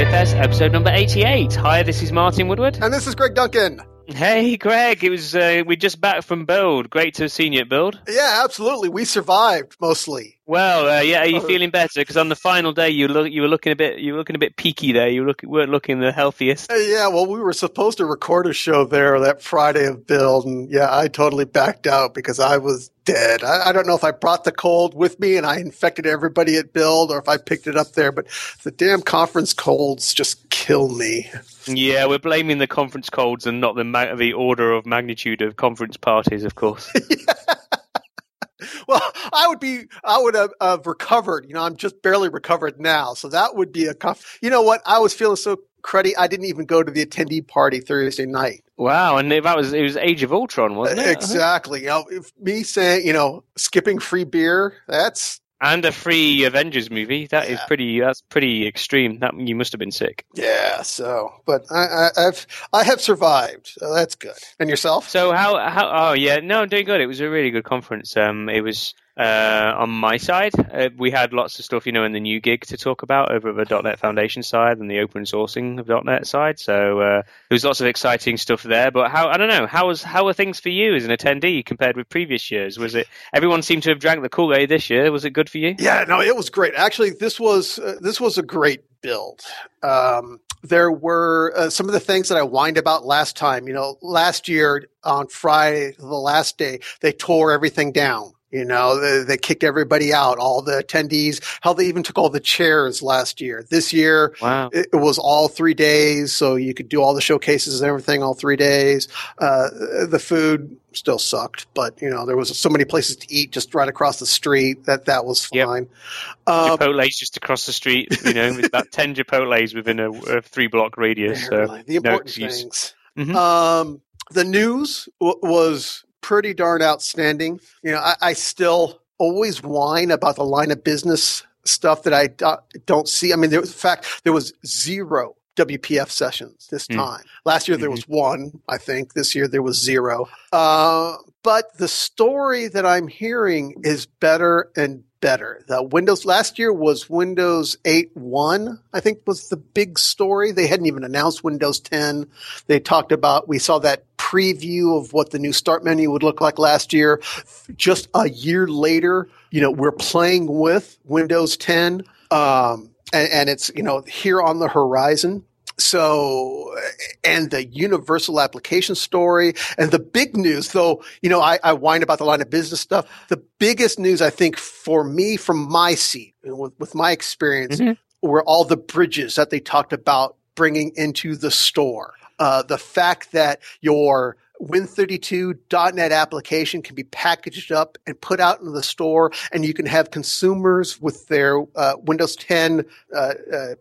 CFS, episode number 88. Hi, this is Martin Woodward. And this is Greg Duncan. Hey, Greg. It was uh, we just back from Build. Great to have seen you at Build. Yeah, absolutely. We survived mostly. Well, uh, yeah. Are you feeling better? Because on the final day, you look you were looking a bit you were looking a bit peaky there. You look, weren't looking the healthiest. Uh, yeah, well, we were supposed to record a show there that Friday of Build, and yeah, I totally backed out because I was dead. I, I don't know if I brought the cold with me and I infected everybody at Build, or if I picked it up there. But the damn conference colds just kill me. Yeah, we're blaming the conference colds and not the ma- the order of magnitude of conference parties, of course. well, I would be, I would have, have, recovered. You know, I'm just barely recovered now, so that would be a. Conf- you know what? I was feeling so cruddy. I didn't even go to the attendee party Thursday night. Wow, and that was it was Age of Ultron, wasn't it? Exactly. You know, me saying, you know, skipping free beer, that's and a free Avengers movie. That yeah. is pretty. That's pretty extreme. That you must have been sick. Yeah. So, but I, I, have I have survived. So that's good. And yourself? So how how? Oh yeah, no, I'm doing good. It was a really good conference. Um, it was uh, on my side, uh, we had lots of stuff, you know, in the new gig to talk about over the .NET Foundation side and the open sourcing of .NET side. So uh, there was lots of exciting stuff there. But how I don't know how was how were things for you as an attendee compared with previous years? Was it everyone seemed to have drank the Kool Aid this year? Was it good for you? Yeah, no, it was great. Actually, this was uh, this was a great build. Um, there were uh, some of the things that I whined about last time. You know, last year on Friday, the last day, they tore everything down you know, they, they, kicked everybody out, all the attendees. How they even took all the chairs last year. This year, wow. it, it, was all three days, so you could do all the showcases and everything all three days. Uh, the food still sucked, but you know there was so many places to eat just right across the street that that was fine. Yep. Um, Chipotle's just across the street. You know, about ten Chipotle's within a, a three block radius. So the important no things. Mm-hmm. Um, the news w- was pretty darn outstanding. You know, I, I still always whine about the line of business stuff that I don't see. I mean, there was, in fact, there was zero WPF sessions this mm. time. Last year there mm-hmm. was one, I think. This year there was zero. Uh, but the story that I'm hearing is better and better. The Windows last year was Windows 8.1, I think was the big story. They hadn't even announced Windows 10. They talked about, we saw that preview of what the new start menu would look like last year. Just a year later, you know, we're playing with Windows 10. Um, and, and it's, you know, here on the horizon. So, and the universal application story and the big news, though, you know, I, I whine about the line of business stuff. The biggest news, I think, for me from my seat, with, with my experience, mm-hmm. were all the bridges that they talked about bringing into the store. Uh, the fact that your Win32.NET application can be packaged up and put out into the store, and you can have consumers with their uh, Windows 10 uh, uh,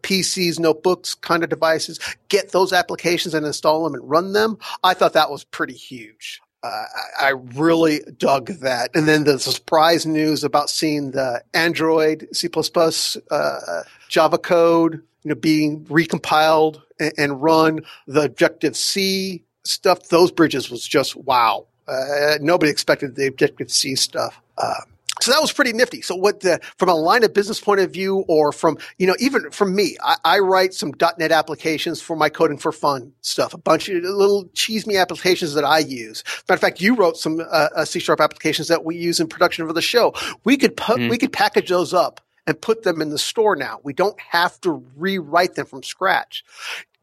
PCs, notebooks, kind of devices get those applications and install them and run them. I thought that was pretty huge. Uh, I really dug that. And then the surprise news about seeing the Android, C++, uh, Java code, you know, being recompiled and, and run, the Objective C stuff, those bridges was just wow. Uh, nobody expected the Objective C stuff. Uh, so that was pretty nifty. So what the, from a line of business point of view or from, you know, even from me, I, I write some .NET applications for my coding for fun stuff, a bunch of little cheese me applications that I use. Matter of fact, you wrote some uh, C sharp applications that we use in production for the show. We could put, mm. we could package those up and put them in the store now. We don't have to rewrite them from scratch.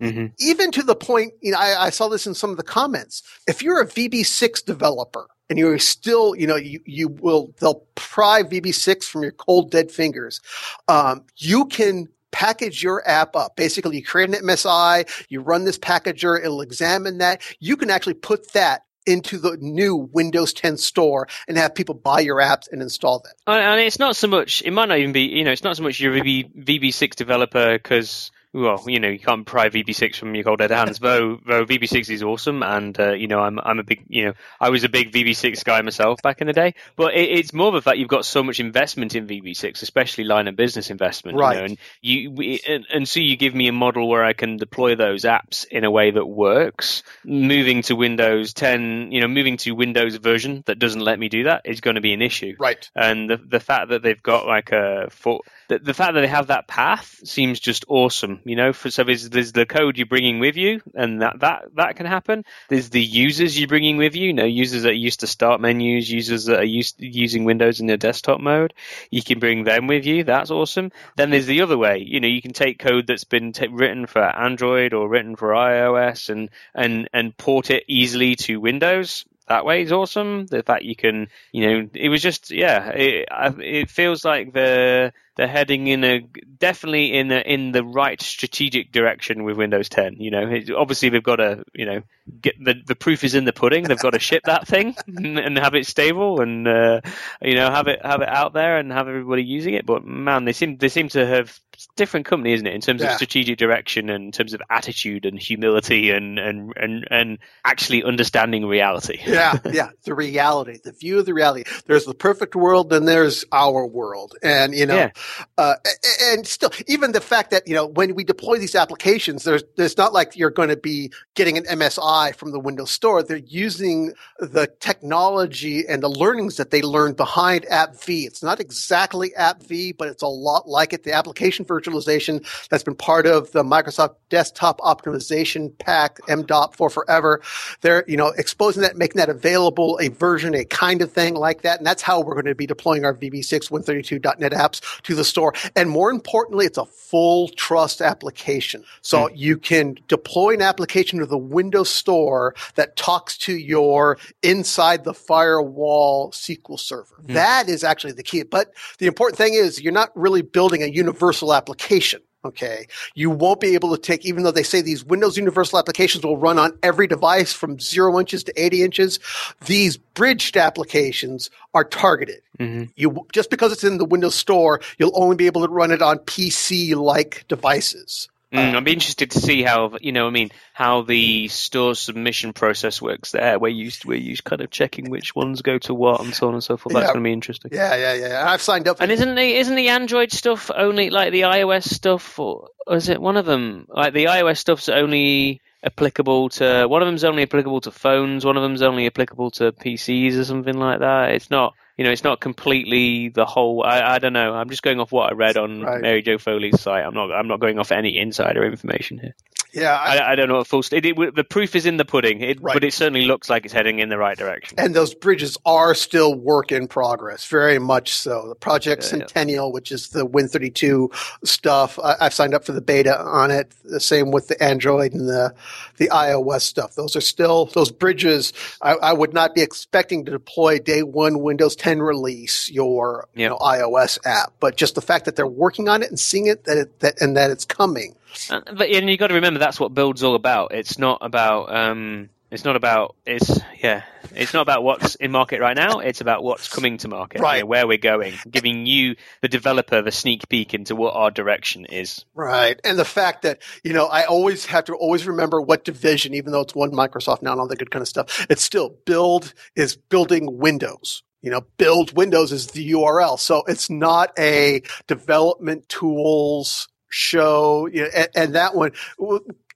Mm-hmm. Even to the point, you know, I, I, saw this in some of the comments. If you're a VB6 developer and you're still, you know, you, you will, they'll pry VB6 from your cold dead fingers. Um, you can package your app up. Basically, you create an MSI, you run this packager, it'll examine that. You can actually put that into the new Windows 10 store and have people buy your apps and install them. And it's not so much, it might not even be, you know, it's not so much you're a VB6 developer because well, you know, you can't pry VB6 from your cold dead hands. though, though VB6 is awesome, and uh, you know, I'm I'm a big, you know, I was a big VB6 guy myself back in the day. But it, it's more of a fact you've got so much investment in VB6, especially line of business investment, right? You know, and you and, and so you give me a model where I can deploy those apps in a way that works. Moving to Windows 10, you know, moving to Windows version that doesn't let me do that is going to be an issue, right? And the the fact that they've got like a for the, the fact that they have that path seems just awesome. You know, for, so there's, there's the code you're bringing with you, and that, that that can happen. There's the users you're bringing with you. You know, users that are used to start menus, users that are used using Windows in their desktop mode. You can bring them with you. That's awesome. Then there's the other way. You know, you can take code that's been t- written for Android or written for iOS and and and port it easily to Windows that way is awesome. The fact you can, you know, it was just, yeah, it, it feels like the they're heading in a definitely in a, in the right strategic direction with Windows 10. You know, it, obviously they've got to, you know, get the the proof is in the pudding. They've got to ship that thing and, and have it stable and uh, you know have it have it out there and have everybody using it. But man, they seem they seem to have different company, isn't it, in terms yeah. of strategic direction and in terms of attitude and humility and and and and actually understanding reality. yeah, yeah, the reality, the view of the reality. There's the perfect world, then there's our world, and you know. Yeah uh, and still, even the fact that you know when we deploy these applications, there's there's not like you're going to be getting an MSI from the Windows Store. They're using the technology and the learnings that they learned behind App V. It's not exactly App V, but it's a lot like it. The application virtualization that's been part of the Microsoft Desktop Optimization Pack MDOP for forever. They're you know exposing that, making that available, a version, a kind of thing like that, and that's how we're going to be deploying our VB6 Win32.net apps to the store. And more importantly, it's a full trust application. So mm. you can deploy an application to the Windows Store that talks to your inside the firewall SQL server. Mm. That is actually the key. But the important thing is you're not really building a universal application. Okay. You won't be able to take, even though they say these Windows Universal applications will run on every device from zero inches to 80 inches, these bridged applications are targeted. Mm-hmm. You, just because it's in the Windows Store, you'll only be able to run it on PC like devices. Mm, uh, I'd be interested to see how you know. I mean, how the store submission process works there, where you where you kind of checking which ones go to what and so on and so forth. That's yeah. going to be interesting. Yeah, yeah, yeah. I've signed up. and isn't the isn't the Android stuff only like the iOS stuff, or, or is it one of them? Like the iOS stuff's only applicable to one of them's only applicable to phones, one of them's only applicable to PCs or something like that. It's not you know, it's not completely the whole. I, I don't know. I'm just going off what I read on right. Mary Jo Foley's site. I'm not. I'm not going off any insider information here. Yeah, I, I, I don't know what full. It, it, the proof is in the pudding, it, right. but it certainly looks like it's heading in the right direction. And those bridges are still work in progress, very much so. The Project yeah, Centennial, yeah. which is the Win32 stuff, I, have signed up for the beta on it. The same with the Android and the the iOS stuff. Those are still those bridges. I, I would not be expecting to deploy day one Windows 10 release your yep. you know, iOS app, but just the fact that they're working on it and seeing it that it, that and that it's coming but and you got to remember that's what build's all about. It's not about um, it's not about it's yeah, it's not about what's in market right now. It's about what's coming to market, right? You know, where we're going, giving you the developer the sneak peek into what our direction is. Right, and the fact that you know I always have to always remember what division, even though it's one Microsoft now and all that good kind of stuff. It's still build is building Windows you know, build Windows is the URL. So it's not a development tools show, you know, and, and, that one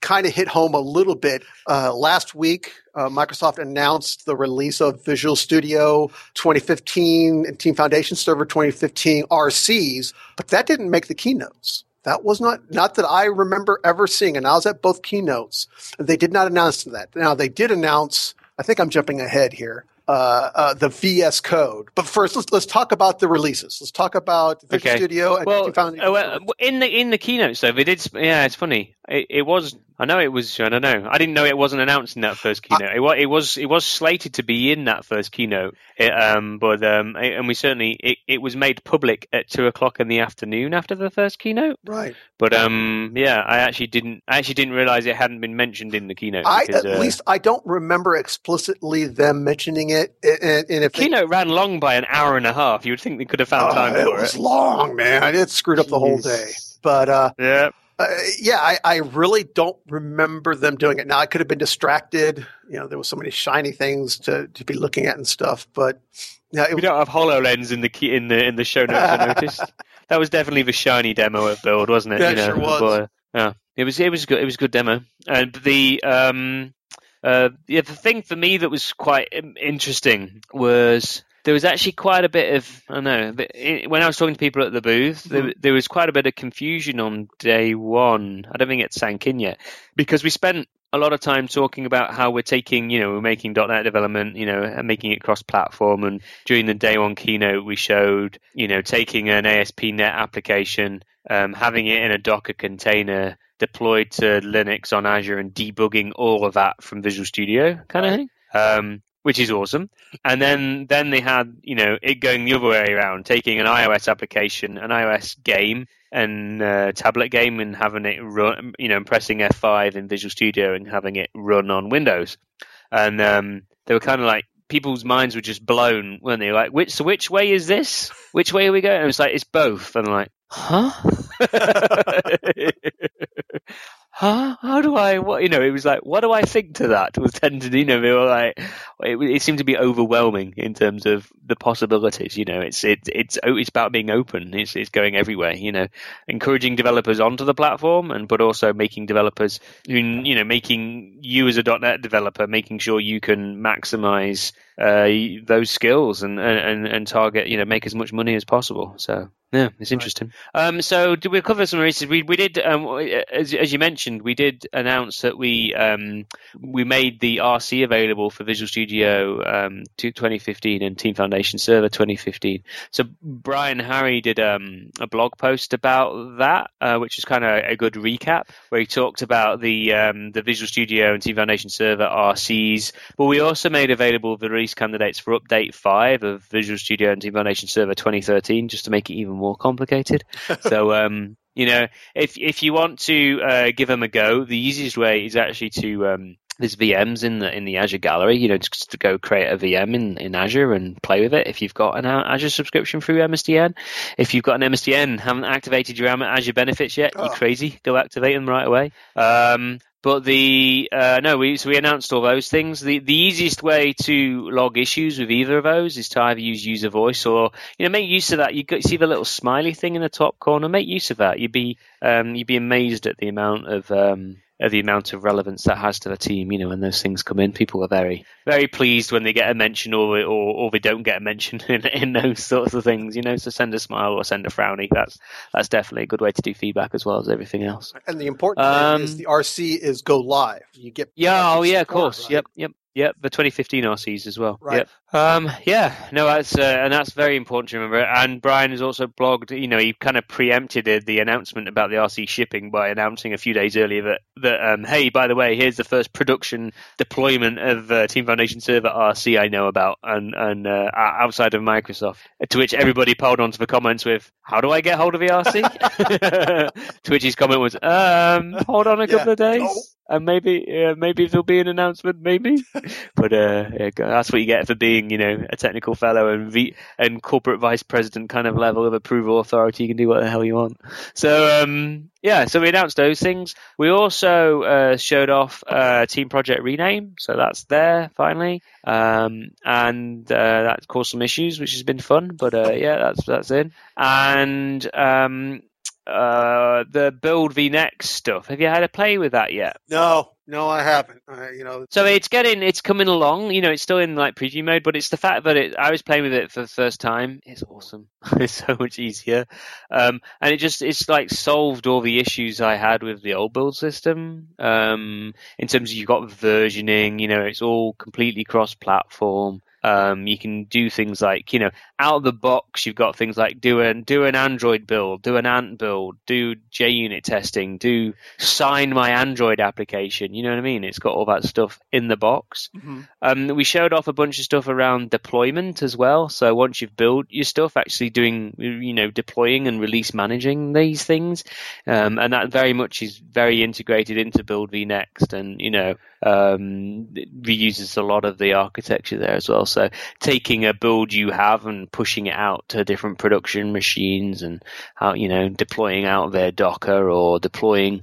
kind of hit home a little bit. Uh, last week, uh, Microsoft announced the release of Visual Studio 2015 and Team Foundation Server 2015 RCs, but that didn't make the keynotes. That was not not that I remember ever seeing, and I was at both keynotes. They did not announce that. Now they did announce. I think I'm jumping ahead here uh, uh, the VS Code. But first, let's let's talk about the releases. Let's talk about Visual okay. Studio. And well, uh, in the in the keynotes though, they did. Yeah, it's funny. It, it was I know it was. I don't know. I didn't know it wasn't announced in that first keynote. I, it, was. It was. It was slated to be in that first keynote. It, um, but um, it, and we certainly it, it was made public at two o'clock in the afternoon after the first keynote. Right. But um, yeah, I actually didn't. I actually didn't realize it hadn't been mentioned in the keynote. I because, at uh, least I don't remember explicitly them mentioning it. And, and if keynote they, ran long by an hour and a half, you would think they could have found uh, time for it. It was long, man. It screwed up the whole day. But uh, yeah. Uh, yeah, I, I, really don't remember them doing it. Now I could have been distracted. You know, there was so many shiny things to, to be looking at and stuff. But yeah, it, we don't have Hololens in the key, in the in the show notes. I noticed that was definitely the shiny demo of Build, wasn't it? Yeah, you know, sure was. But, yeah, it was it was good. It was a good demo, and the um uh, yeah, the thing for me that was quite interesting was there was actually quite a bit of I don't know when I was talking to people at the booth, mm-hmm. there, there, was quite a bit of confusion on day one. I don't think it sank in yet because we spent a lot of time talking about how we're taking, you know, we're making .NET development, you know, and making it cross-platform. And during the day one keynote, we showed, you know, taking an ASP.NET application, um, having it in a Docker container deployed to Linux on Azure, and debugging all of that from Visual Studio, kind of thing. Um, which is awesome. And then then they had you know it going the other way around, taking an iOS application, an iOS game, and uh, tablet game, and having it run, you know, and pressing F5 in Visual Studio and having it run on Windows. And um, they were kind of like people's minds were just blown, weren't they? Like, which so which way is this? Which way are we going? And it was like it's both, and I'm like, huh? huh? How do I, what, you know, it was like, what do I think to that? Was tended, you know, they were like, it, it, seemed to be overwhelming in terms of the possibilities, you know, it's, it, it's, oh, it's about being open. It's, it's going everywhere, you know, encouraging developers onto the platform and, but also making developers, you know, making you as a .NET developer, making sure you can maximize, uh, those skills and, and, and target, you know, make as much money as possible. So, yeah, it's interesting. Right. Um, so, did we cover some releases? We we did, um, as, as you mentioned, we did announce that we um, we made the RC available for Visual Studio um, 2015 and Team Foundation Server 2015. So, Brian Harry did um, a blog post about that, uh, which is kind of a good recap, where he talked about the um, the Visual Studio and Team Foundation Server RCs. But we also made available the release candidates for Update Five of Visual Studio and Team Foundation Server 2013, just to make it even more complicated. so, um, you know, if if you want to uh, give them a go, the easiest way is actually to um, there's VMs in the in the Azure Gallery. You know, just to go create a VM in, in Azure and play with it. If you've got an Azure subscription through MSDN, if you've got an MSDN haven't activated your Azure benefits yet, oh. you're crazy. Go activate them right away. Um, but the uh, no, we so we announced all those things. The the easiest way to log issues with either of those is to either use user voice or you know make use of that. You see the little smiley thing in the top corner. Make use of that. You'd be um, you'd be amazed at the amount of um, the amount of relevance that has to the team. You know, when those things come in, people are very, very pleased when they get a mention or or, or they don't get a mention in, in those sorts of things. You know, so send a smile or send a frowny. That's that's definitely a good way to do feedback as well as everything else. And the important um, thing is the RC is go live. You get yeah, oh yeah, of course, right? yep, yep. Yep, the 2015 RCs as well. Right. Yep. Um, yeah, no, that's uh, and that's very important to remember. And Brian has also blogged. You know, he kind of preempted the announcement about the RC shipping by announcing a few days earlier that that um, hey, by the way, here's the first production deployment of uh, Team Foundation Server RC I know about, and and uh, outside of Microsoft. To which everybody piled onto the comments with, "How do I get hold of the RC?" to which his comment was, "Um, hold on a couple yeah. of days." Oh and maybe uh, maybe there'll be an announcement, maybe. but uh, yeah, that's what you get for being, you know, a technical fellow and v- and corporate vice president kind of level of approval authority. You can do what the hell you want. So um, yeah, so we announced those things. We also uh, showed off uh, Team Project Rename, so that's there finally, um, and uh, that caused some issues, which has been fun. But uh, yeah, that's that's in. And um, uh, the build v next stuff. Have you had a play with that yet? No, no, I haven't. Uh, you know, so it's getting, it's coming along. You know, it's still in like preview mode, but it's the fact that it. I was playing with it for the first time. It's awesome. it's so much easier, um, and it just it's like solved all the issues I had with the old build system. Um, in terms of you've got versioning. You know, it's all completely cross-platform. Um, you can do things like, you know, out of the box, you've got things like do an do an Android build, do an Ant build, do JUnit testing, do sign my Android application. You know what I mean? It's got all that stuff in the box. Mm-hmm. Um, we showed off a bunch of stuff around deployment as well. So once you've built your stuff, actually doing, you know, deploying and release managing these things, um, and that very much is very integrated into Build vNext, and you know, um, reuses a lot of the architecture there as well. So taking a build you have and pushing it out to different production machines and how, you know, deploying out their Docker or deploying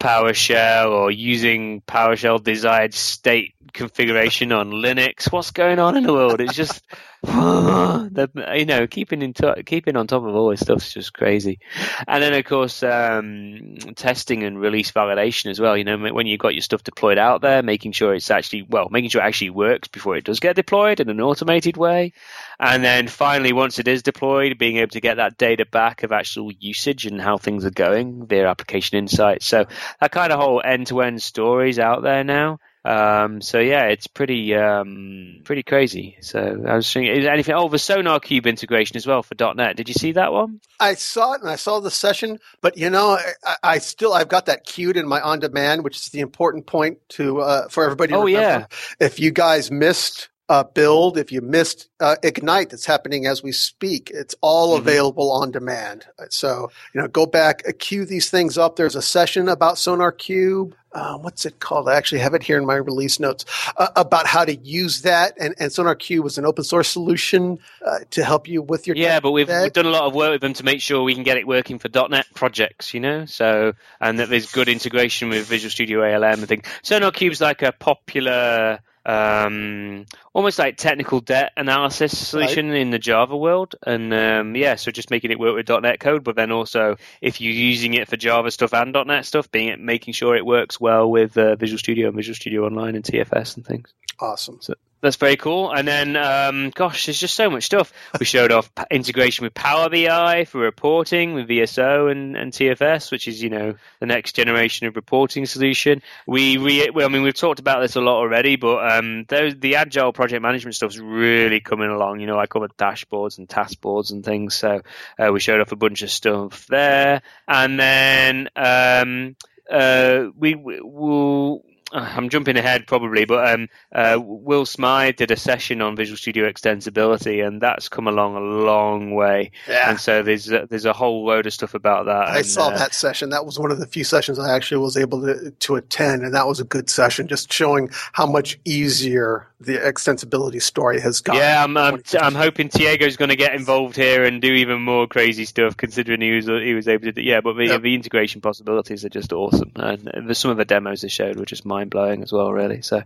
PowerShell or using PowerShell desired state configuration on Linux. What's going on in the world? It's just, you know, keeping in to- keeping on top of all this stuff is just crazy. And then of course, um, testing and release validation as well. You know, when you've got your stuff deployed out there, making sure it's actually well, making sure it actually works before it does get deployed in an automated way. And then finally, once it is deployed, being able to get that data back of actual usage and how things are going via application insights. So that kind of whole end-to-end stories out there now. Um, so yeah, it's pretty um, pretty crazy. So I was thinking, is anything? Oh, the SonarQube integration as well for .NET. Did you see that one? I saw it and I saw the session, but you know, I, I still I've got that queued in my on demand, which is the important point to uh, for everybody. oh remember. yeah. If you guys missed uh, build, if you missed uh, Ignite that's happening as we speak, it's all mm-hmm. available on demand. So, you know, go back, uh, queue these things up. There's a session about SonarQube. Uh, what's it called? I actually have it here in my release notes uh, about how to use that. And, and SonarQube was an open source solution uh, to help you with your. Yeah, but we've, we've, done a lot of work with them to make sure we can get it working for .NET projects, you know. So and that there's good integration with Visual Studio ALM and things. SonarQube's like a popular um, almost like technical debt analysis solution right. in the Java world. And um, yeah, so just making it work with .NET code, but then also if you're using it for Java stuff and .NET stuff, being it, making sure it works well with uh, Visual Studio and Visual Studio Online and TFS and things. Awesome. So that's very cool. And then, um, gosh, there's just so much stuff. We showed off integration with Power BI for reporting with VSO and, and TFS, which is, you know, the next generation of reporting solution. We, re- I mean, we've talked about this a lot already, but um, those, the agile project management stuff is really coming along. You know, I covered dashboards and task boards and things. So uh, we showed off a bunch of stuff there. And then um, uh, we will I'm jumping ahead probably, but um, uh, Will Smythe did a session on Visual Studio extensibility, and that's come along a long way. Yeah. And so there's a, there's a whole load of stuff about that. I and, saw uh, that session. That was one of the few sessions I actually was able to to attend, and that was a good session, just showing how much easier the extensibility story has gotten. Yeah, I'm I'm, I'm hoping Tiago's going to get involved here and do even more crazy stuff, considering he was he was able to. Do, yeah, but the, yep. the integration possibilities are just awesome, and some of the demos they showed were just mind mind blowing as well, really. So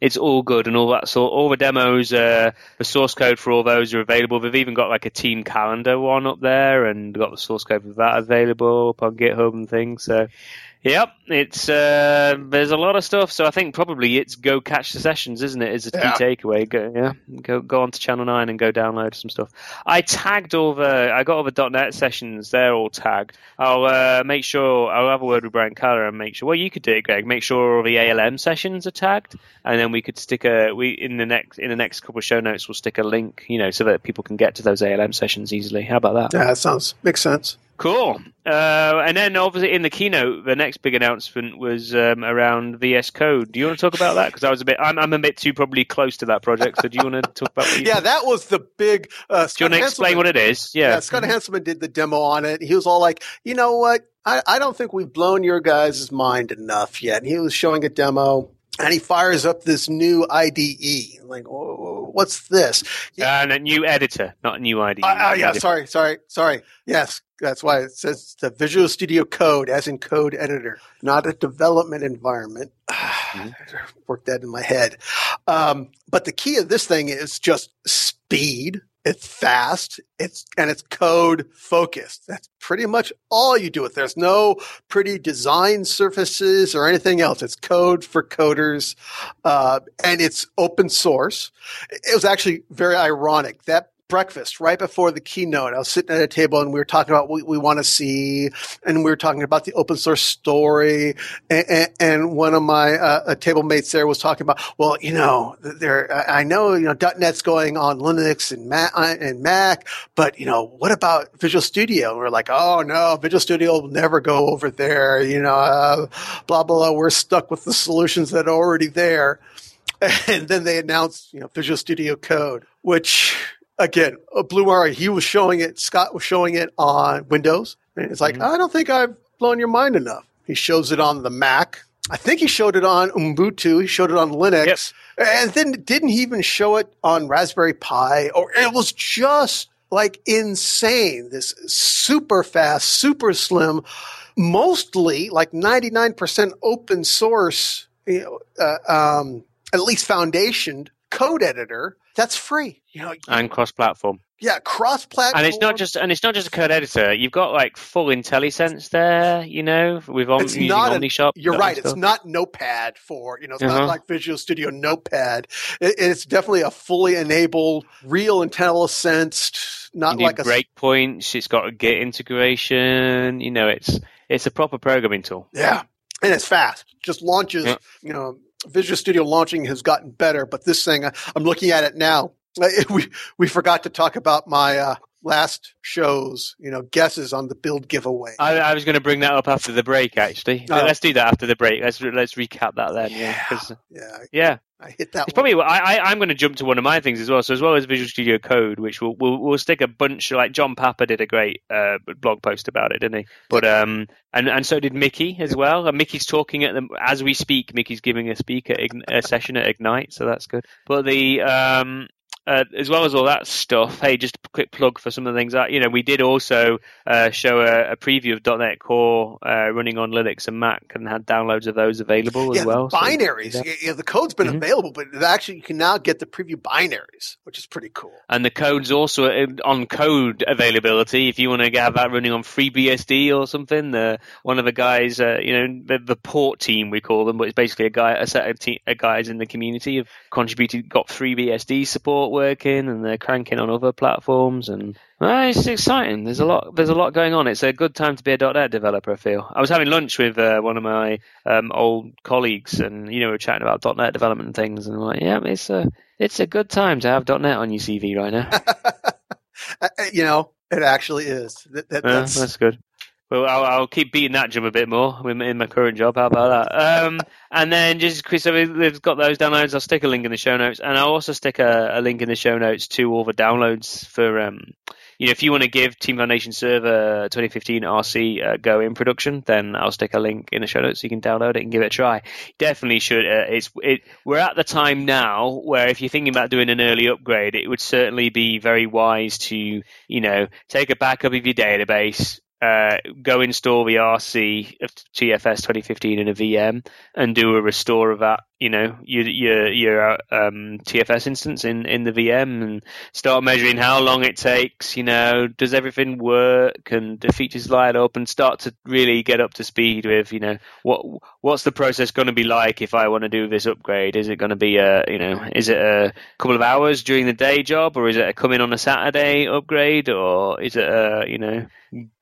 it's all good and all that sort. All the demos, uh, the source code for all those are available. They've even got like a team calendar one up there, and got the source code for that available up on GitHub and things. So Yep, it's uh, there's a lot of stuff. So I think probably it's go catch the sessions, isn't it? Is a key yeah. takeaway. Go, yeah, go go on to Channel Nine and go download some stuff. I tagged all the I got all the .NET sessions. They're all tagged. I'll uh, make sure I'll have a word with Brian Keller and make sure. Well, you could do it, Greg. Make sure all the ALM sessions are tagged, and then we could stick a we in the next in the next couple of show notes. We'll stick a link, you know, so that people can get to those ALM sessions easily. How about that? Yeah, that sounds makes sense. Cool. Uh, and then obviously in the keynote, the next big announcement was um, around VS Code. Do you want to talk about that? Because I was a bit, I'm, I'm, a bit too probably close to that project. So do you want to talk about? yeah, that was the big. Uh, do you want to explain what it is? Yeah. yeah Scott mm did the demo on it. He was all like, you know what? I, I don't think we've blown your guys' mind enough yet. And he was showing a demo and he fires up this new IDE. Like, what's this? And a new editor, not a new IDE. Uh, uh, yeah, sorry, sorry, sorry. Yes, that's why it says the Visual Studio Code, as in code editor, not a development environment. Mm-hmm. Work that in my head. Um, but the key of this thing is just speed it's fast. It's and it's code focused. That's pretty much all you do with. It. There's no pretty design surfaces or anything else. It's code for coders, uh, and it's open source. It was actually very ironic that breakfast right before the keynote. I was sitting at a table and we were talking about what we want to see, and we were talking about the open source story. And, and one of my uh, table mates there was talking about, well, you know, there I know you know .NET's going on Linux and Mac, and Mac, but you know, what about Visual Studio? And we're like, oh no, Visual Studio will never go over there. You know, uh, blah blah blah. We're stuck with the solutions that are already there. And then they announced, you know, Visual Studio Code, which again, Blue Mario, he was showing it, Scott was showing it on Windows. And it's like, mm-hmm. I don't think I've blown your mind enough. He shows it on the Mac. I think he showed it on Ubuntu. He showed it on Linux. Yep. And then didn't he even show it on Raspberry Pi? Or it was just like insane. This super fast, super slim, mostly like 99% open source you know, uh, um, at least foundation code editor, that's free. You know, and cross-platform. Yeah, cross-platform. And it's not just and it's not just a code editor. You've got like full IntelliSense there. You know, with om- it's using not a- OmniSharp. You're right. It's not Notepad for you know. It's Uh-huh. not like Visual Studio Notepad. It, it's definitely a fully enabled, real IntelliSense, not do like a breakpoints. It's got a Git integration. You know, it's it's a proper programming tool. Yeah, and it's fast. Just launches. Yeah. You know, Visual Studio launching has gotten better, but this thing, I- I'm looking at it now. We we forgot to talk about my uh, last show's you know guesses on the build giveaway. I, I was going to bring that up after the break. Actually, Oh. let's do that after the break. Let's let's recap that then. Yeah, 'cause- yeah, yeah. I hit that. It's one. probably I, I I'm going to jump to one of my things as well. So as well as Visual Studio Code, which we'll we'll, we'll stick a bunch like John Papa did a great uh, blog post about it, didn't he? But um and and so did Mickey as well. And Mickey's talking at them as we speak. Mickey's giving a speak at Ign- a session at Ignite, so that's good. But the um. Uh, as well as all that stuff, hey, just a quick plug for some of the things that you know. We did also uh, show a, a preview of .NET Core uh, running on Linux and Mac, and had downloads of those available yeah, as well. the so- binaries. yeah. Yeah, the code's been Mhm. available, but actually you can now get the preview binaries, which is pretty cool. and the code's also uh, on code availability. If you want to have that running on FreeBSD or something, the one of the guys, uh, you know, the, the port team we call them, but it's basically a guy, a set of, te- of guys in the community have contributed, got FreeBSD support working, and they're cranking on other platforms, and well, it's exciting. There's a lot, there's a lot going on. It's a good time to be a .NET developer. I feel. I was having lunch with uh, one of my um, old colleagues, and you know, we were chatting about .NET development and things, and I'm like, yeah, it's a, it's a good time to have .NET on your CV right now. Uh, uh, you know, it actually is. That, that, Yeah, that's, that's good. Well, I'll, I'll keep beating that drum a bit more in my current job. How about that? Um, and then just Chris, so we've got those downloads. I'll stick a link in the show notes, and I'll also stick a, a link in the show notes to all the downloads for. Um, you know, if you want to give Team Foundation Server 2015 RC a go in production, then I'll stick a link in the show notes so you can download it and give it a try. Definitely should. Uh, it's it. We're at the time now where if you're thinking about doing an early upgrade, it would certainly be very wise to you know take a backup of your database, uh, go install the RC of TFS 2015 in a VM, and do a restore of that. You know your your your um, TFS instance in in the VM and start measuring how long it takes. You know, does everything work and the features light up, and start to really get up to speed with you know what what's the process going to be like if I want to do this upgrade? Is it going to be a you know is it a couple of hours during the day job, or is it a come in on a Saturday upgrade, or is it a you know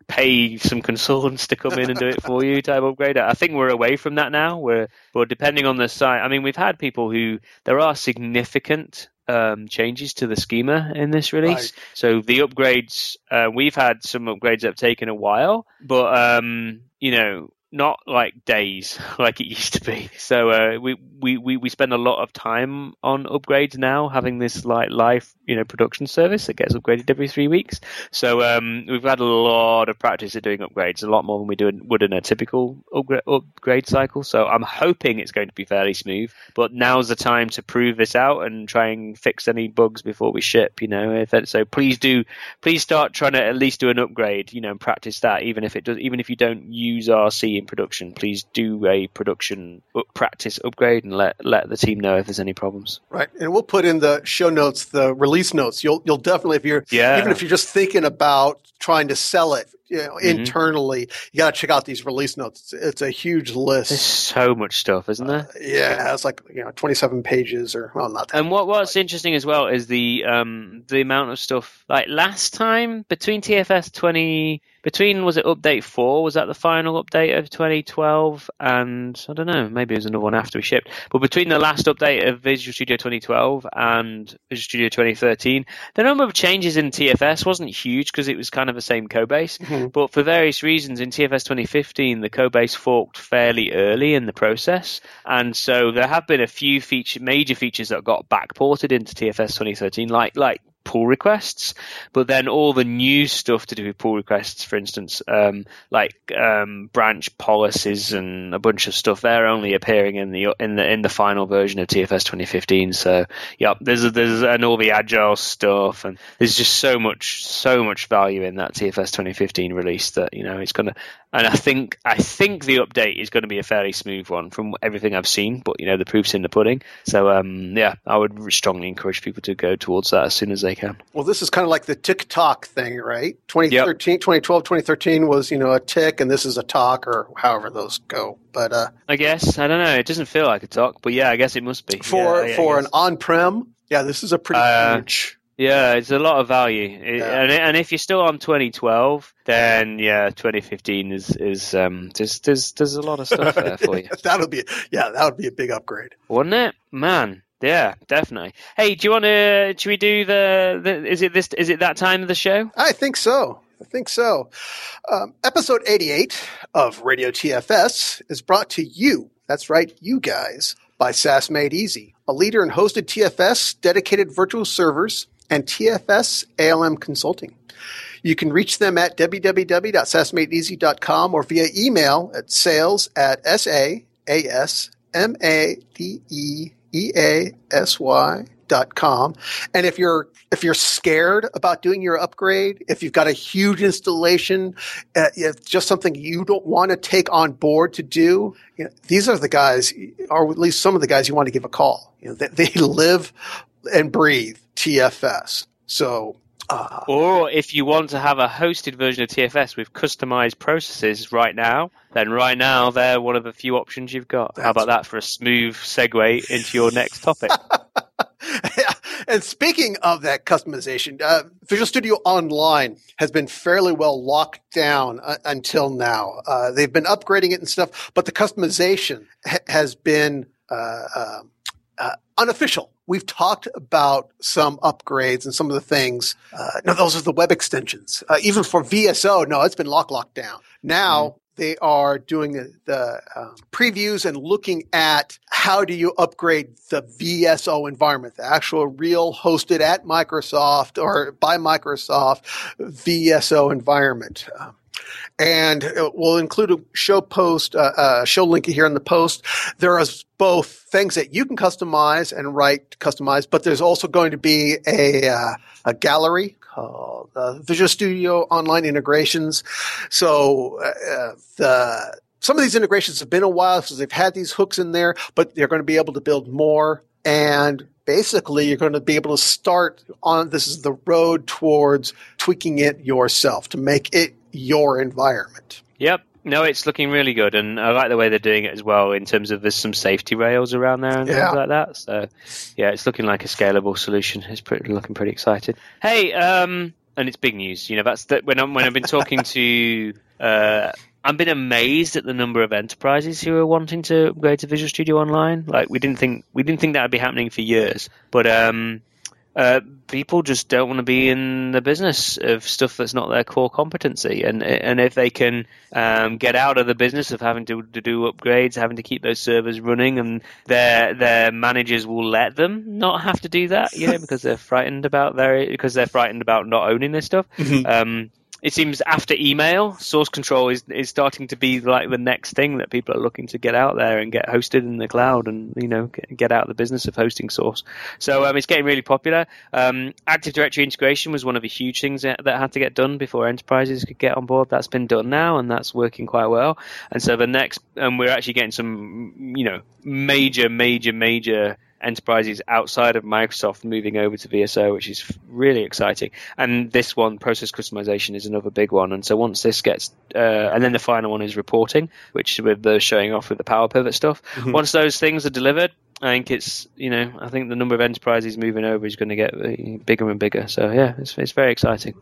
pay some consultants to come in and do it for you type upgrade. I think we're away from that now. We're, but depending on the site, I mean, we've had people who there are significant um, changes to the schema in this release. Right. So the upgrades, uh, we've had some upgrades that have taken a while, but um, you know, not like days like it used to be. So uh, we, we, we, spend a lot of time on upgrades now, having this like live you know production service that gets upgraded every three weeks. So um, we've had a lot of practice at doing upgrades, a lot more than we do would in a typical upgrade, upgrade cycle. So I'm hoping it's going to be fairly smooth. But now's the time to prove this out and try and fix any bugs before we ship. You know, if so please do please start trying to at least do an upgrade. You know, and practice that even if it does even if you don't use RC in production. Please do a production up, practice upgrade and let let the team know if there's any problems. Right, and we'll put in the show notes the release notes. You'll you'll definitely if you're Yeah. even if you're just thinking about trying to sell it, you know, Mhm. internally, you got to check out these release notes. It's, it's a huge list. There's so much stuff, isn't there? Yeah, it's like you know, 27 pages or well, not that. And what what's interesting as well is the um the amount of stuff like last time between TFS twenty between was it update four was that the final update of 2012 and I don't know maybe it was another one after we shipped but between the last update of Visual Studio 2012 and Visual Studio 2013 the number of changes in TFS wasn't huge because it was kind of the same code base Mhm. but for various reasons in TFS 2015 the code base forked fairly early in the process and so there have been a few feature major features that got backported into TFS 2013 like like pull requests, but then all the new stuff to do with pull requests, for instance, um, like um, branch policies and a bunch of stuff, they're only appearing in the in the in the final version of TFS 2015. So, yeah, there's there's and all the agile stuff, and there's just so much so much value in that TFS 2015 release that you know it's gonna. And I think I think the update is going to be a fairly smooth one from everything I've seen, but you know the proof's in the pudding. So um, yeah, I would strongly encourage people to go towards that as soon as they can. Well, this is kind of like the tick-tock thing, right? 2013, yep. 2012, 2013 was you know a tick, and this is a talk, or however those go. But uh, I guess I don't know. It doesn't feel like a talk, but yeah, I guess it must be for yeah, for an on-prem. Yeah, this is a pretty uh, huge yeah, it's a lot of value, yeah. and and if you're still on 2012, then yeah, 2015 is is um there's there's there's a lot of stuff there for you. That'll be yeah, that would be a big upgrade, wouldn't it, man? Yeah, definitely. Hey, do you want to? Should we do the, the? Is it this? Is it that time of the show? I think so. I think so. Um, episode 88 of Radio TFS is brought to you. That's right, you guys, by SaaS Made Easy, a leader in hosted TFS, dedicated virtual servers, and TFS ALM Consulting. You can reach them at www.saasmadeeasy.com or via email at sales at S-A-S-M-A-D-E-E-A-S-Y dot com. And if you're if you're scared about doing your upgrade, if you've got a huge installation, uh, if just something you don't want to take on board to do, you know, these are the guys, or at least some of the guys you want to give a call. You know, they, they live and breathe TFS. So, uh, or if you want to have a hosted version of TFS with customized processes right now, then right now they're one of the few options you've got. How about that for a smooth segue into your next topic? yeah. And speaking of that customization, uh, Visual Studio Online has been fairly well locked down uh, until now. Uh, they've been upgrading it and stuff, but the customization ha- has been uh, um, uh, unofficial. We've talked about some upgrades and some of the things. Uh, no, those are the web extensions. Uh, even for VSO, no, it's been lock locked down. Now mm-hmm. they are doing the, the um, previews and looking at how do you upgrade the VSO environment, the actual real hosted at Microsoft or by Microsoft VSO environment. Um, and we'll include a show post, uh, uh, show link here in the post. There are both things that you can customize and write customize, but there's also going to be a uh, a gallery called Visual Studio Online Integrations. So uh, the some of these integrations have been a while, so they've had these hooks in there, but they're going to be able to build more and basically you're going to be able to start on this is the road towards tweaking it yourself to make it your environment. Yep. No, it's looking really good, and I like the way they're doing it as well. In terms of there's some safety rails around there and yeah. things like that. So, yeah, it's looking like a scalable solution. It's pretty, looking pretty excited. Hey, um, and it's big news. You know, that's that when I'm when I've been talking to. Uh, I've been amazed at the number of enterprises who are wanting to upgrade to Visual Studio Online. Like we didn't think we didn't think that would be happening for years, but um, uh, people just don't want to be in the business of stuff that's not their core competency. And and if they can um, get out of the business of having to, to do upgrades, having to keep those servers running, and their their managers will let them not have to do that, you know, because they're frightened about their because they're frightened about not owning this stuff. Mm-hmm. Um, it seems after email, source control is is starting to be like the next thing that people are looking to get out there and get hosted in the cloud, and you know get, out of the business of hosting source. So um, it's getting really popular. Um, Active Directory integration was one of the huge things that, that, had to get done before enterprises could get on board. That's been done now, and that's working quite well. And so the next, and we're actually getting some, you know, major, major, major enterprises outside of Microsoft moving over to VSO, which is really exciting. And this one, process customization, is another big one. And so once this gets, uh, and then the final one is reporting, which with the showing off with the Power Pivot stuff. Mm-hmm. Once those things are delivered, I think it's you know I think the number of enterprises moving over is going to get uh, bigger and bigger. So yeah, it's it's very exciting.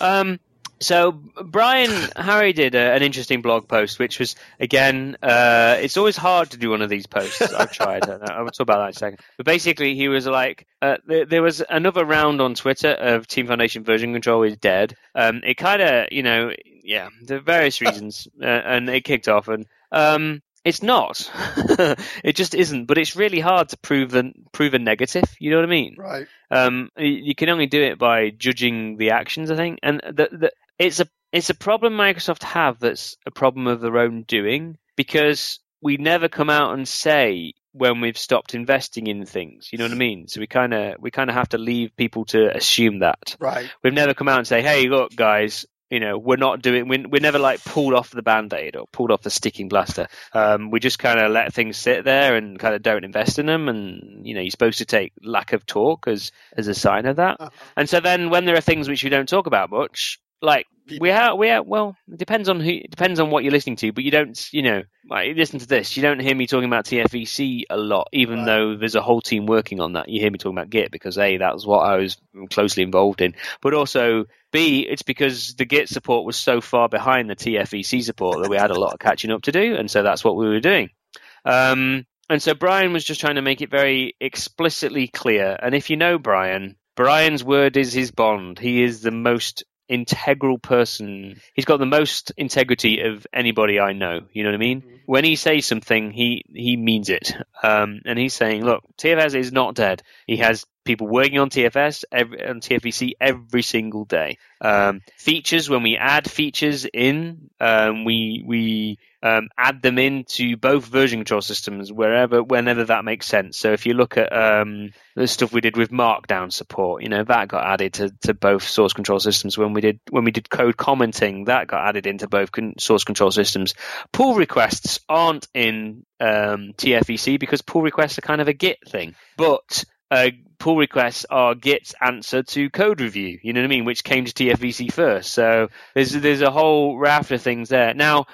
Um, so Brian Harry did a, an interesting blog post, which was again, uh, it's always hard to do one of these posts. I've tried. I will talk about that in a second. But basically, he was like, uh, there, there, was another round on Twitter of Team Foundation version control is dead. Um, it kind of, you know, yeah, there are various reasons, uh, and it kicked off, and um, It's not. it just isn't. But it's really hard to prove a, prove a negative. You know what I mean? Right. Um, you can only do it by judging the actions, I think. And the, the, it's a it's a problem Microsoft have that's a problem of their own doing because we never come out and say when we've stopped investing in things. You know what I mean? So we kind of we kind of have to leave people to assume that. Right. We've never come out and say, "Hey, look, guys." You know, we're not doing. We're, we're never like pulled off the band aid or pulled off the sticking plaster. Um, we just kind of let things sit there and kind of don't invest in them. And you know, you're supposed to take lack of talk as as a sign of that. Uh-huh. And so then, when there are things which we don't talk about much, like we have, we have. Well, it depends on who. Depends on what you're listening to. But you don't, you know, like, listen to this. You don't hear me talking about TFVC a lot, even right. though there's a whole team working on that. You hear me talking about Git because a that was what I was closely involved in. But also b it's because the Git support was so far behind the TFVC support that we had a lot of catching up to do, and so that's what we were doing. Um, and so Brian was just trying to make it very explicitly clear. And if you know Brian, Brian's word is his bond. He is the most integral person. He's got the most integrity of anybody I know. You know what I mean? Mm-hmm. When he says something, he he means it. Um, and he's saying, look, TFS is not dead. He has people working on TFS every, on TFVC every single day. Um, features when we add features in, um, we we um, add them into both version control systems wherever whenever that makes sense. So if you look at um, the stuff we did with Markdown support, you know that got added to, to both source control systems. When we did when we did code commenting, that got added into both con- source control systems. Pull requests aren't in um, TFVC because pull requests are kind of a Git thing, but uh, pull requests are Git's answer to code review. You know what I mean? Which came to TFVC first. So there's there's a whole raft of things there. Now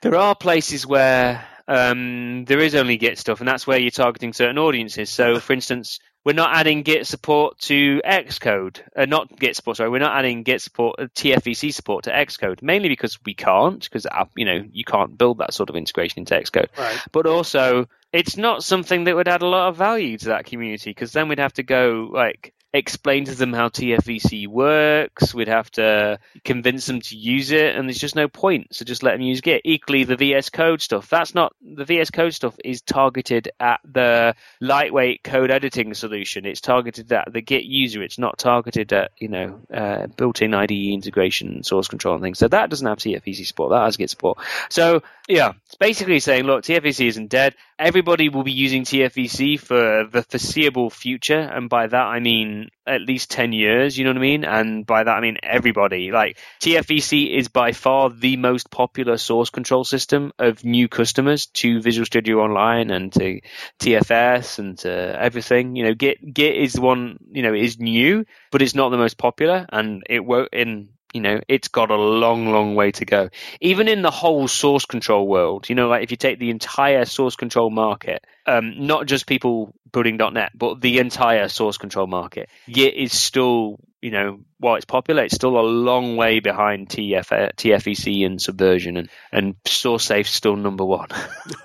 there are places where um, there is only Git stuff, and that's where you're targeting certain audiences. So, for instance, we're not adding Git support to Xcode, uh, not Git support. Sorry, we're not adding Git support, uh, TFVC support to Xcode, mainly because we can't, because uh, you know you can't build that sort of integration into Xcode. Right. But also, it's not something that would add a lot of value to that community, because then we'd have to go like explain to them how TFVC works. We'd have to convince them to use it, and there's just no point. So just let them use Git. Equally, the VS Code stuff. That's not the VS Code stuff is targeted at the lightweight code editing solution. It's targeted at the Git user. It's not targeted at you know uh, built-in IDE integration, source control, and things. So that doesn't have TFVC support. That has Git support. So yeah, it's basically saying, look, TFVC isn't dead. Everybody will be using TFVC for the foreseeable future, and by that I mean at least 10 years, you know what I mean? And by that I mean everybody. Like TFVC is by far the most popular source control system of new customers to Visual Studio Online and to TFS and to everything. You know, Git Git is the one, you know, is new, but it's not the most popular and it won't in you know, it's got a long, long way to go. Even in the whole source control world, you know, like if you take the entire source control market, um, not just people building .NET, but the entire source control market, Git is still, you know, while it's popular, it's still a long way behind TF, TFVC and Subversion, and and SourceSafe still number one,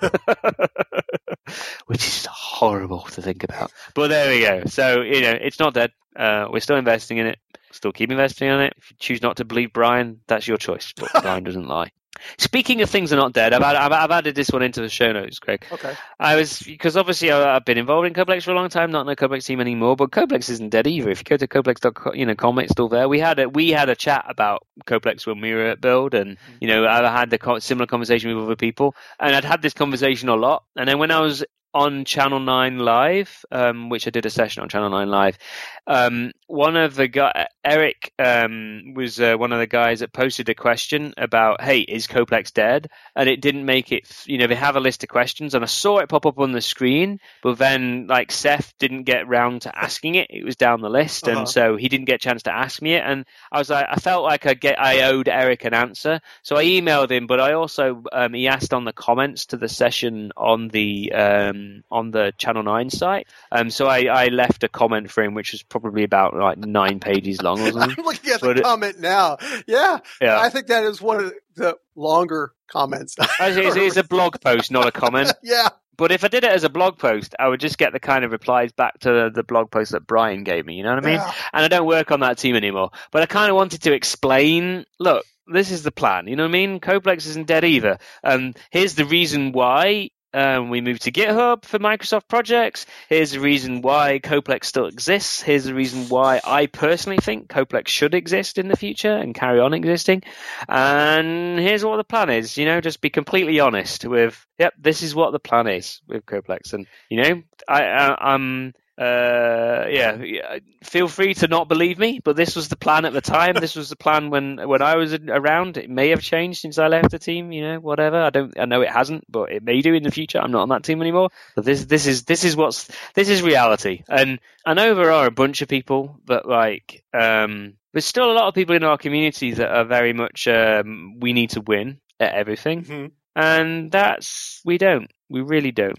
which is horrible to think about. But there we go. So you know, it's not dead. Uh, we're still investing in it. Still keep investing in it. If you choose not to believe Brian, that's your choice. But Brian doesn't lie. Speaking of things that are not dead, I've, I've, I've, added this one into the show notes, Greg. Okay. I was because obviously I, have been involved in Codeplex for a long time, not in the Codeplex team anymore. But Codeplex isn't dead either. If you go to Codeplex.com, you know, com, it's still there. We had a we had a chat about Codeplex when we were at Build, and you know, I had the similar conversation with other people, and I'd had this conversation a lot. And then when I was on Channel Nine Live, um, which I did a session on Channel Nine Live. Um, one of the guy, Eric, um, was uh, one of the guys that posted a question about, "Hey, is Codeplex dead?" And it didn't make it. You know, they have a list of questions, and I saw it pop up on the screen, but then like Seth didn't get round to asking it. It was down the list, uh-huh. and so he didn't get a chance to ask me it. And I was like, I felt like I get I owed Eric an answer, so I emailed him, but I also um, he asked on the comments to the session on the um, on the Channel Nine site. Um, so I, I left a comment for him, which was probably about like nine pages long. Or something. I'm looking at the but comment now. Yeah, yeah, I think that is one of the longer comments. it's, it's, a blog post, not a comment. yeah. But if I did it as a blog post, I would just get the kind of replies back to the blog post that Brian gave me. You know what I mean? Yeah. And I don't work on that team anymore. But I kind of wanted to explain. Look, this is the plan. You know what I mean? Codeplex isn't dead either. Um, here's the reason why um, we moved to GitHub for Microsoft projects. Here's the reason why Codeplex still exists. Here's the reason why I personally think Codeplex should exist in the future and carry on existing. And here's what the plan is. You know, just be completely honest with, yep, this is what the plan is with Codeplex. And you know, I, I I'm uh, yeah, feel free to not believe me, but this was the plan at the time. this was the plan when when I was around. It may have changed since I left the team. You know, whatever. I don't. I know it hasn't, but it may do in the future. I'm not on that team anymore. But this this is this is what's this is reality. And I know there are a bunch of people that like. Um, there's still a lot of people in our community that are very much um, we need to win at everything, Mm-hmm. And that's we don't. We really don't.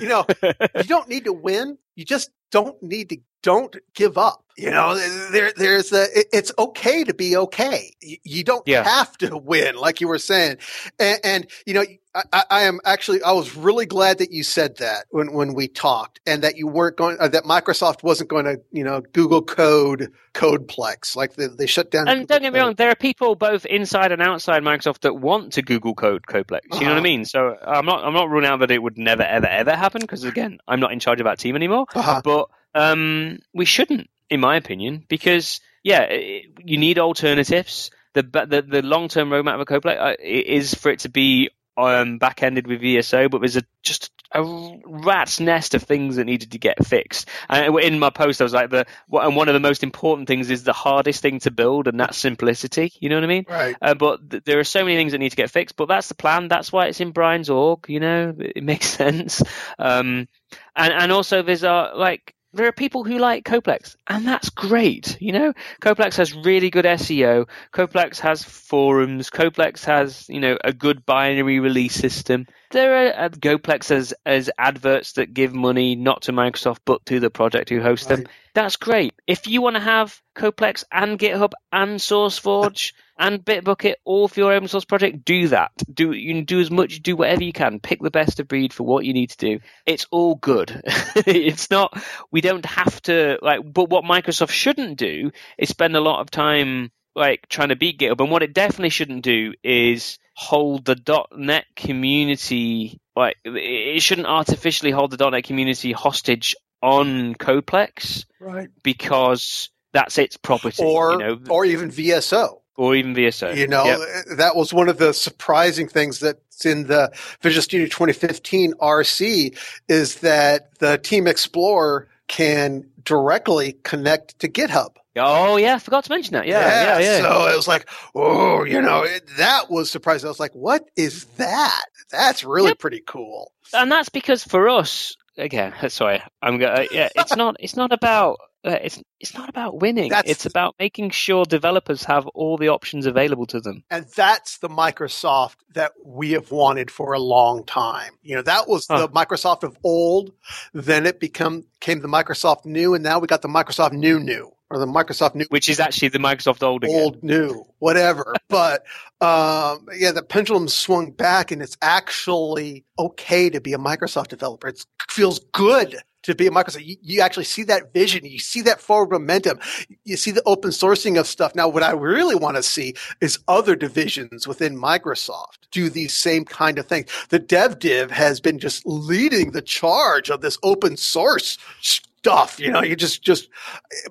You know, you don't need to win. You just don't need to don't give up. You know, there there's a it's okay to be okay. You, don't Yeah. have to win, like you were saying. And, and you know, I, I- am actually I was really glad that you said that when when we talked, and that you weren't going uh, that Microsoft wasn't going to you know Google Code Codeplex like they, they shut down. And Google don't get me Code. wrong, there are people both inside and outside Microsoft that want to Google Code Codeplex. You know what I Uh-huh. mean? So I'm not I'm not ruling out that it would never ever ever happen because again, I'm not in charge of that team anymore. Uh-huh. But um, we shouldn't, in my opinion, because yeah, it, you need alternatives. The the the long term roadmap of a Codeplex uh, is for it to be um, back ended with VSO, but there's a just a rat's nest of things that needed to get fixed. And in my post, I was like, the and one of the most important things is the hardest thing to build, and that's simplicity. You know what I mean? Right. Uh, but th- there are so many things that need to get fixed. But that's the plan. That's why it's in Brian's org. You know, it, it makes sense. Um, and and also there's uh, like there are people who like Codeplex, and that's great. You know, Codeplex has really good SEO. Codeplex has forums. Codeplex has you know a good binary release system. There are uh, Codeplex has as adverts that give money not to Microsoft but to the project who hosts them. That's great. If you want to have Codeplex and GitHub and SourceForge and Bitbucket all for your open source project, do that. Do you can do as much, do whatever you can. Pick the best of breed for what you need to do. It's all good. it's not. We don't have to like. But what Microsoft shouldn't do is spend a lot of time like trying to beat GitHub. And what it definitely shouldn't do is hold the .NET community like it shouldn't artificially hold the .NET community hostage on Codeplex Right. because that's its property, Or you know, or even VSO. or even VSO. You know, Yep. that was one of the surprising things that's in the Visual Studio 2015 RC is that the Team Explorer can directly connect to GitHub. Oh yeah, I forgot to mention that. Yeah, yeah, yeah. So it was like, oh, you know, it, that was surprising. I was like, what is that? That's really Yep. pretty cool. and that's because for us, again, sorry, I'm going. Uh, yeah, it's not. It's not about. Uh, it's it's not about winning. That's- it's about making sure developers have all the options available to them. And that's the Microsoft that we have wanted for a long time. You know, that was Huh. the Microsoft of old. Then it become came the Microsoft new, and now we got the Microsoft new new or the Microsoft new Which is actually the Microsoft old again. old new whatever. but um, yeah, the pendulum swung back, and it's actually okay to be a Microsoft developer. It feels good. To be a Microsoft, you, you actually see that vision, you see that forward momentum, you see the open sourcing of stuff. Now, what I really want to see is other divisions within Microsoft do these same kind of things. The dev div has been just leading the charge of this open source stuff. You know, you just, just,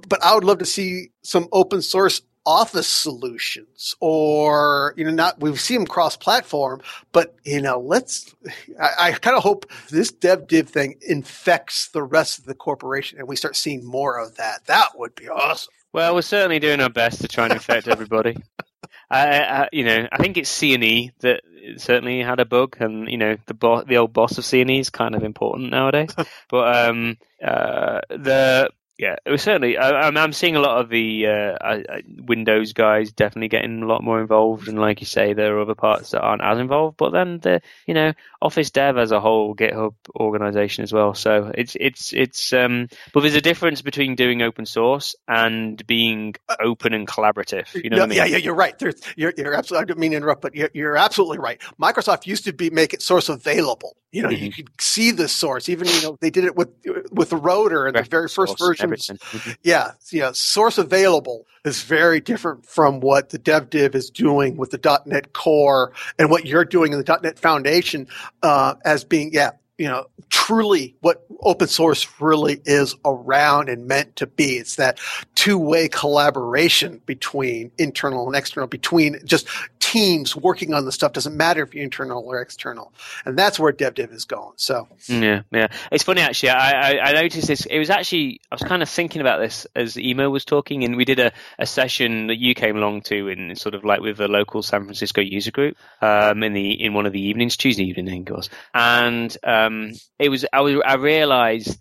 but I would love to see some open source office solutions or, you know, not, we've seen them cross platform, but, you know, let's, I, I kind of hope this dev div thing infects the rest of the corporation and we start seeing more of that. That would be awesome. Well, we're certainly doing our best to try and infect everybody. I, I, you know, I think it's C and E that certainly had a bug, and you know, the bo- the old boss of C and E is kind of important nowadays. but um, uh, the yeah, it was certainly. I, am seeing a lot of the uh, Windows guys definitely getting a lot more involved, and like you say, there are other parts that aren't as involved. But then the you know Office Dev as a whole GitHub organization as well. So it's it's it's. Um, but there's a difference between doing open source and being open and collaborative. You know yeah, I mean? Yeah, yeah, you're right. There's, you're you're absolutely. I didn't mean to interrupt, but you're, you're absolutely right. Microsoft used to be make it source available. You know, mm-hmm. you could see the source. Even you know they did it with with the rotor and the very first version. Mm-hmm. Yeah, yeah. Source available is very different from what the dev div is doing with the .NET Core and what you're doing in the .NET Foundation uh, as being yeah you know, truly what open source really is around and meant to be. It's that two-way collaboration between internal and external, between just teams working on the stuff. Doesn't matter if you're internal or external. And that's where DevDiv is going. So yeah, yeah. It's funny actually. I, I, I noticed this. It was actually I was kind of thinking about this as Immo was talking, and we did a, a session that you came along to in sort of like with the local San Francisco user group um, in the in one of the evenings, Tuesday evening, I think it was, and um, it was I was I realized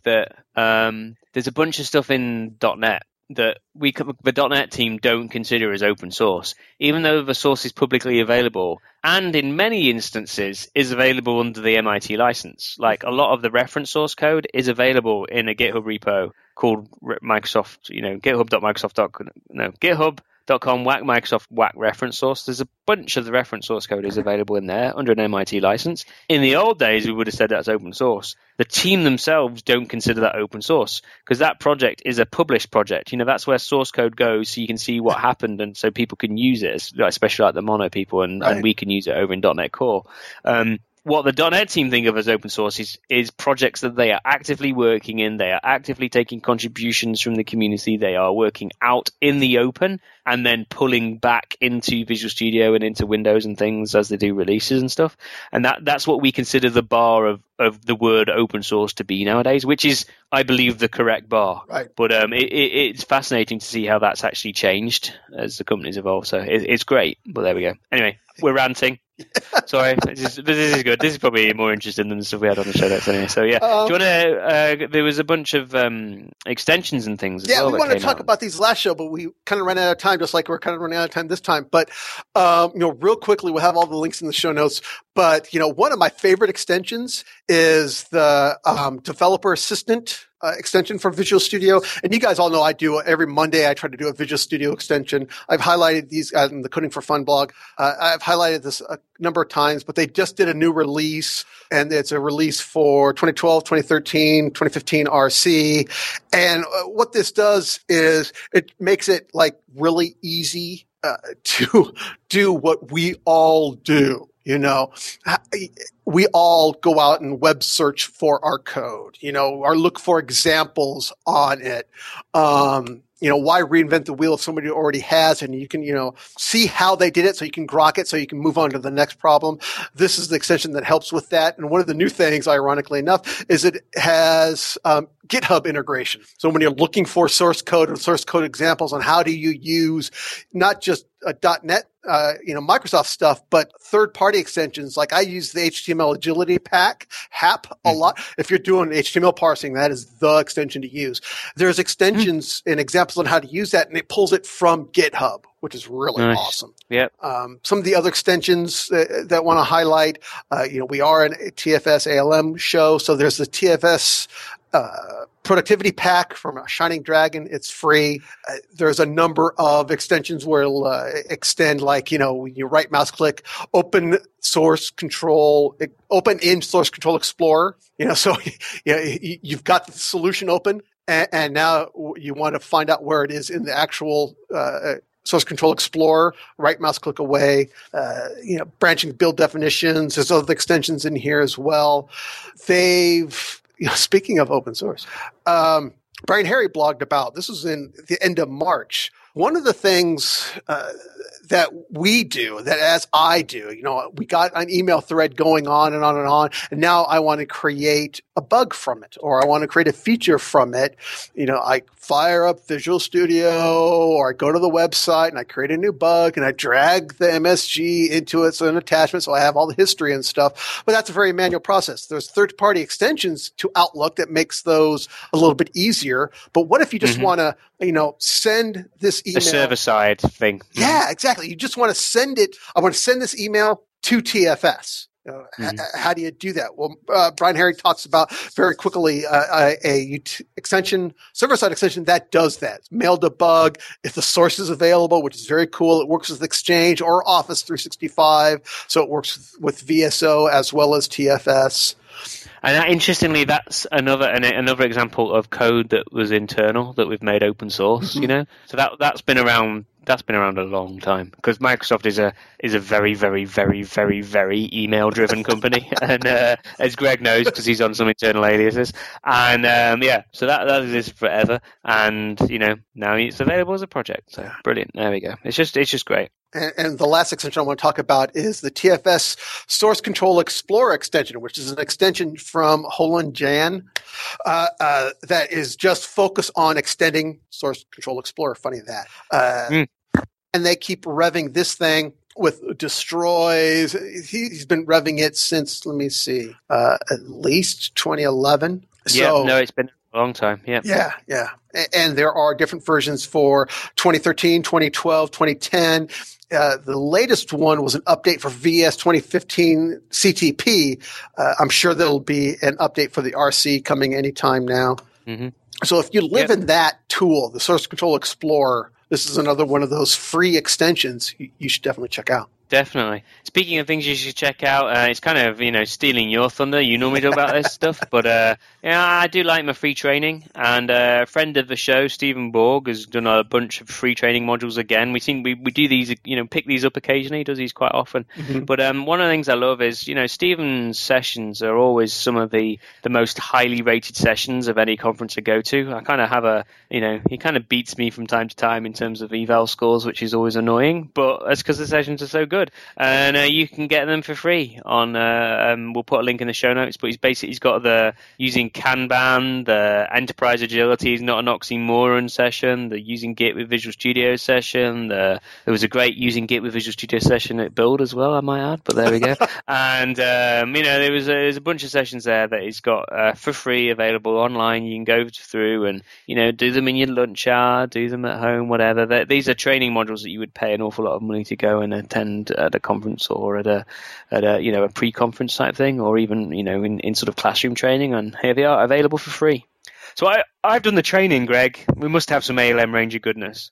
that um, there's a bunch of stuff in .NET that we the .NET team don't consider as open source, even though the source is publicly available and in many instances is available under the MIT license. Like a lot of the reference source code is available in a GitHub repo called Microsoft, you know, GitHub.microsoft.com, no, GitHub com whack Microsoft whack reference source. There's a bunch of the reference source code is available in there under an MIT license. In the old days, we would have said that's open source. The team themselves don't consider that open source because that project is a published project. You know, that's where source code goes so you can see what happened and so people can use it, especially like the mono people and, right. and we can use it over in .NET Core. Um, what the .NET team think of as open source is, is projects that they are actively working in. They are actively taking contributions from the community. They are working out in the open and then pulling back into Visual Studio and into Windows and things as they do releases and stuff. And that that's what we consider the bar of, of the word open source to be nowadays, which is, I believe, the correct bar. Right. But um, it, it, it's fascinating to see how that's actually changed as the companies evolve. So it, it's great. But there we go. Anyway, we're ranting. Sorry, this is, this is, good. This is probably more interesting than the stuff we had on the show notes anyway. So yeah, um, do you want to? Uh, there was a bunch of um, extensions and things. yeah, well we wanted to talk out. about these last show, but we kind of ran out of time, just like we're kind of running out of time this time. But um, you know, real quickly, we'll have all the links in the show notes. But you know, one of my favorite extensions is the um, developer assistant uh, extension for Visual Studio. And you guys all know I do every Monday. I try to do a Visual Studio extension. I've highlighted these in the Coding for Fun blog. Uh, I've highlighted this a number of times, but they just did a new release, and it's a release for 2012, 2013, 2015 RC. And uh, what this does is it makes it like really easy uh, to do what we all do. You know, we all go out and web search for our code, you know, or look for examples on it. Um, you know, why reinvent the wheel if somebody already has and you can, you know, see how they did it so you can grok it so you can move on to the next problem. This is the extension that helps with that. And one of the new things, ironically enough, is it has um, GitHub integration. So when you're looking for source code or source code examples on how do you use not just a .NET, uh, you know, Microsoft stuff, but third-party extensions. Like I use the HTML Agility Pack HAP a mm-hmm. lot. If you're doing HTML parsing, that is the extension to use. There's extensions mm-hmm. and examples on how to use that, and it pulls it from GitHub, which is really nice. awesome. Yep. Um, some of the other extensions uh, that want to highlight, uh, you know, we are an TFS ALM show, so there's the TFS uh, productivity pack from Shining Dragon. It's free. Uh, there's a number of extensions where it'll uh, extend, like you know, you right mouse click, open source control, open in source control explorer. You know, so you know, you've got the solution open, and, and, now you want to find out where it is in the actual. Uh, source control explorer right mouse click away uh, you know branching build definitions there's other extensions in here as well they've speaking of open source, um, Brian Harry blogged about this was in the end of March one of the things uh, that we do, that as I do, you know, we got an email thread going on and on and on, and now I want to create a bug from it, or I want to create a feature from it. You know, I fire up Visual Studio, or I go to the website and I create a new bug, and I drag the MSG into it, so an attachment, so I have all the history and stuff. But that's a very manual process. There's third-party extensions to Outlook that makes those a little bit easier. But what if you just mm-hmm. want to, you know, send this email? The server side thing. Yeah, exactly. You just want to send it. I want to send this email to TFS. mm-hmm. h- how do you do that? Well, uh, Brian Harry talks about very quickly uh, a, a extension, server side extension that does that. Mail2Bug if the source is available, which is very cool. It works with Exchange or Office 365, so it works with VSO as well as TFS. And that, interestingly, that's another an, another example of code that was internal that we've made open source. Mm-hmm. You know, so that that's been around that's been around a long time because Microsoft is a is a very very very very very email driven company, and uh, as Greg knows because he's on some internal aliases, and um, yeah, so that that exists forever, and you know now it's available as a project. So brilliant, there we go. It's just it's just great. And, and, the last extension I want to talk about is the TFS Source Control Explorer extension, which is an extension from Holan Jan uh, uh, that is just focused on extending Source Control Explorer. Funny that. Uh, mm and they keep revving this thing with destroys. He's been revving it since let me see, uh, at least 2011. Yeah, no, it's been a long time. Yeah, yeah, yeah. And there are different versions for 2013, 2012, 2010. Uh, the latest one was an update for VS 2015 CTP. Uh, I'm sure there'll be an update for the RC coming anytime now. Mm-hmm. So if you live yep. in that tool, the Source Control Explorer, this is another one of those free extensions you, you should definitely check out. Definitely. Speaking of things you should check out, uh, it's kind of you know stealing your thunder. You normally talk about this stuff, but uh, yeah, I do like my free training. And uh, a friend of the show, Stephen Borg, has done a bunch of free training modules again. We think we, we do these, you know, pick these up occasionally. He does these quite often. Mm-hmm. But um, one of the things I love is you know Stephen's sessions are always some of the the most highly rated sessions of any conference I go to. I kind of have a you know he kind of beats me from time to time in terms of eval scores, which is always annoying. But that's because the sessions are so good good, and uh, you can get them for free on. Uh, um, we'll put a link in the show notes. But he's basically he's got the using Kanban, the enterprise agility is not an oxymoron session, the using Git with Visual Studio session. The, there was a great using Git with Visual Studio session at Build as well, I might add. But there we go. and um, you know there was a, there's a bunch of sessions there that he's got uh, for free available online. You can go through and you know do them in your lunch hour, do them at home, whatever. They're, these are training modules that you would pay an awful lot of money to go and attend at a conference or at a at a you know a pre-conference type thing, or even you know in, in sort of classroom training. And here they are, available for free. So I, I've done the training, Greg. We must have some ALM Ranger goodness.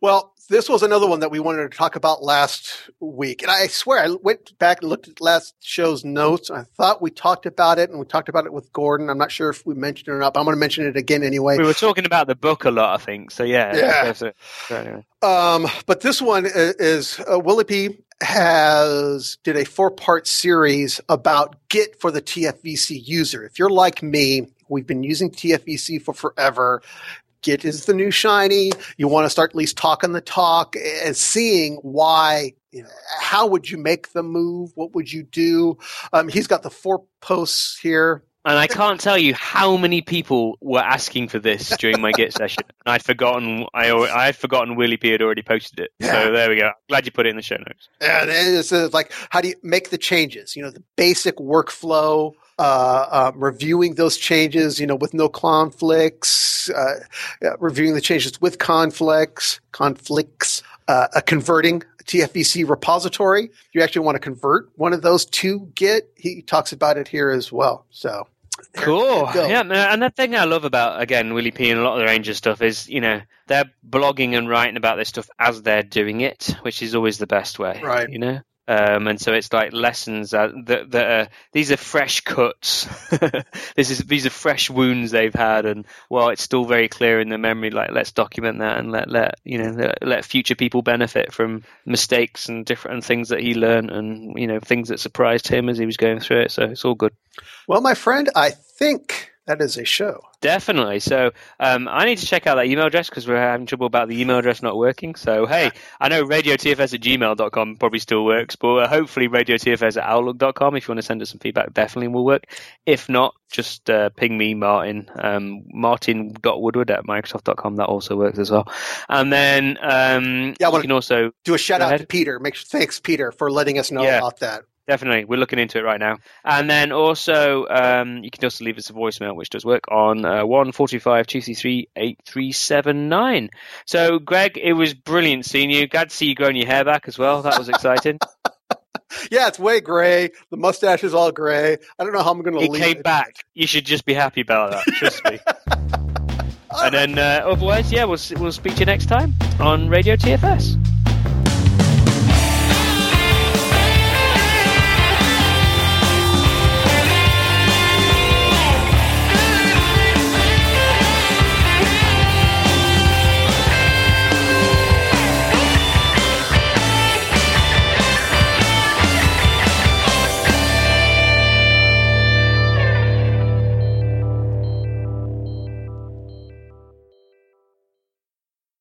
Well, this was another one that we wanted to talk about last week. And I swear, I went back and looked at last show's notes. I thought we talked about it, and we talked about it with Gordon. I'm not sure if we mentioned it or not, but I'm going to mention it again anyway. We were talking about the book a lot, I think. So, yeah. Yeah. So anyway. um, but this one is uh, Willie P has did a four part series about Git for the TFVC user. If you're like me, we've been using TFVC for forever. Git is the new shiny. You want to start at least talking the talk and seeing why. How would you make the move? What would you do? Um, he's got the four posts here. And I can't tell you how many people were asking for this during my Git session. And I'd forgotten. I I had forgotten Willie P had already posted it. Yeah. So there we go. Glad you put it in the show notes. Yeah, it's uh, like, how do you make the changes? You know, the basic workflow. Uh, uh, reviewing those changes, you know, with no conflicts, uh, reviewing the changes with conflicts, conflicts, uh, converting TFVC repository. You actually want to convert one of those to Git. He talks about it here as well. So Cool. Yeah, and the thing I love about again Willie P and a lot of the Ranger stuff is you know they're blogging and writing about this stuff as they're doing it, which is always the best way. Right. You know. Um, and so it's like lessons that, that, that are, these are fresh cuts. this is these are fresh wounds they've had, and well, it's still very clear in the memory. Like let's document that and let let you know let, let future people benefit from mistakes and different things that he learned, and you know things that surprised him as he was going through it. So it's all good. Well, my friend, I think that is a show. Definitely. So um, I need to check out that email address because we're having trouble about the email address not working. So hey, I know radiotfs at gmail.com probably still works, but uh, hopefully radiotfs at outlook.com if you want to send us some feedback definitely will work. If not, just uh, ping me, Martin, um, martin.woodward at microsoft.com. That also works as well. And then um, yeah, I you can also do a shout out ahead. to Peter. Make thanks, Peter, for letting us know yeah. about that. Definitely, we're looking into it right now. And then also, um, you can also leave us a voicemail, which does work on uh, one four two five two three three eight three seven nine. So, Greg, it was brilliant seeing you. Glad to see you growing your hair back as well. That was exciting. yeah, it's way gray. The mustache is all gray. I don't know how I'm going to leave. It came back. You should just be happy about that. Trust me. and then, uh, otherwise, yeah, we'll we'll speak to you next time on Radio TFS.